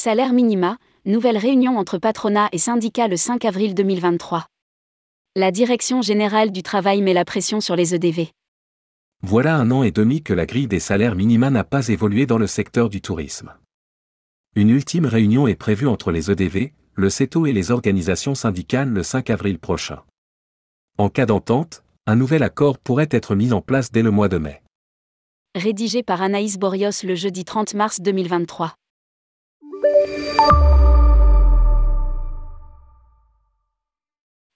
Salaire minima, nouvelle réunion entre patronat et syndicats le 5 avril 2023. La Direction générale du travail met la pression sur les EDV. Voilà un an et demi que la grille des salaires minima n'a pas évolué dans le secteur du tourisme. Une ultime réunion est prévue entre les EDV, le CETO et les organisations syndicales le 5 avril prochain. En cas d'entente, un nouvel accord pourrait être mis en place dès le mois de mai. Rédigé par Anaïs Borios le jeudi 30 mars 2023.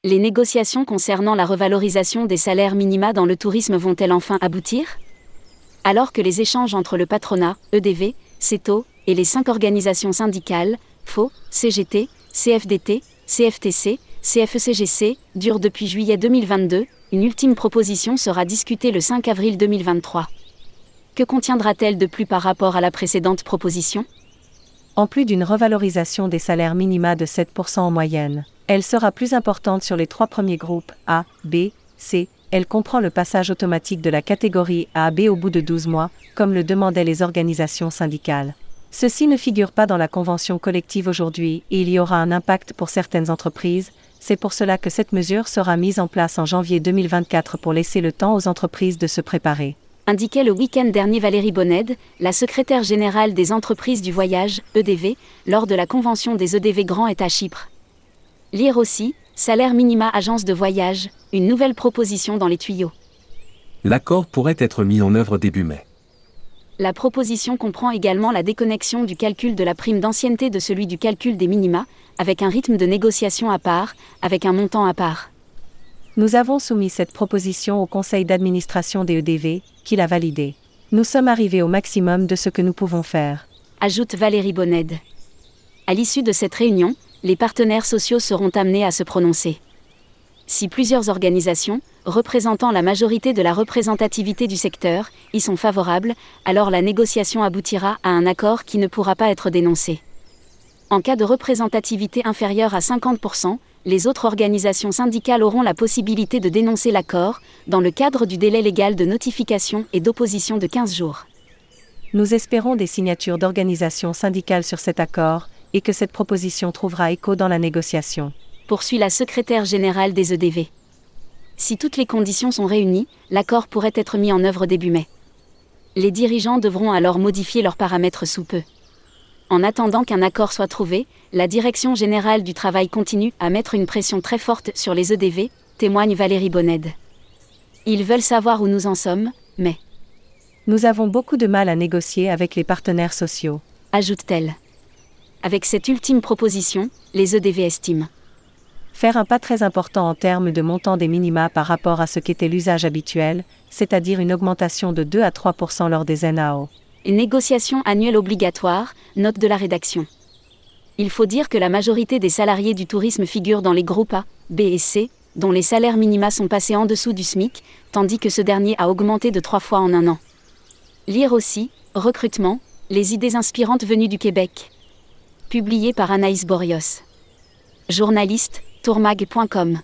Les négociations concernant la revalorisation des salaires minima dans le tourisme vont-elles enfin aboutir? Alors que les échanges entre le patronat, EDV, CETO, et les cinq organisations syndicales, FO, CGT, CFDT, CFTC, CFECGC, durent depuis juillet 2022, une ultime proposition sera discutée le 5 avril 2023. Que contiendra-t-elle de plus par rapport à la précédente proposition? En plus d'une revalorisation des salaires minima de 7% en moyenne, elle sera plus importante sur les trois premiers groupes A, B, C. Elle comprend le passage automatique de la catégorie A à B au bout de 12 mois, comme le demandaient les organisations syndicales. Ceci ne figure pas dans la convention collective aujourd'hui et il y aura un impact pour certaines entreprises, c'est pour cela que cette mesure sera mise en place en janvier 2024 pour laisser le temps aux entreprises de se préparer. Indiquait le week-end dernier Valérie Bonned, la secrétaire générale des entreprises du voyage, EDV, lors de la convention des EDV Grand est à Chypre. Lire aussi, salaire minima agence de voyage, une nouvelle proposition dans les tuyaux. L'accord pourrait être mis en œuvre début mai. La proposition comprend également la déconnexion du calcul de la prime d'ancienneté de celui du calcul des minima, avec un rythme de négociation à part, avec un montant à part. Nous avons soumis cette proposition au conseil d'administration des EDV, qui l'a validée. Nous sommes arrivés au maximum de ce que nous pouvons faire. Ajoute Valérie Bonned. À l'issue de cette réunion, les partenaires sociaux seront amenés à se prononcer. Si plusieurs organisations, représentant la majorité de la représentativité du secteur, y sont favorables, alors la négociation aboutira à un accord qui ne pourra pas être dénoncé. En cas de représentativité inférieure à 50%, les autres organisations syndicales auront la possibilité de dénoncer l'accord, dans le cadre du délai légal de notification et d'opposition de 15 jours. Nous espérons des signatures d'organisations syndicales sur cet accord, et que cette proposition trouvera écho dans la négociation. Poursuit la secrétaire générale des EDV. Si toutes les conditions sont réunies, l'accord pourrait être mis en œuvre début mai. Les dirigeants devront alors modifier leurs paramètres sous peu. En attendant qu'un accord soit trouvé, la Direction générale du travail continue à mettre une pression très forte sur les EDV, témoigne Valérie Bonned. Ils veulent savoir où nous en sommes, mais... Nous avons beaucoup de mal à négocier avec les partenaires sociaux. Ajoute-t-elle. Avec cette ultime proposition, les EDV estiment faire un pas très important en termes de montant des minima par rapport à ce qu'était l'usage habituel, c'est-à-dire une augmentation de 2 à 3% lors des NAO. Négociation annuelle obligatoire, note de la rédaction. Il faut dire que la majorité des salariés du tourisme figurent dans les groupes A, B et C, dont les salaires minima sont passés en dessous du SMIC, tandis que ce dernier a augmenté de trois fois en un an. Lire aussi, recrutement, les idées inspirantes venues du Québec publié par Anaïs Borios. Journaliste, tourmag.com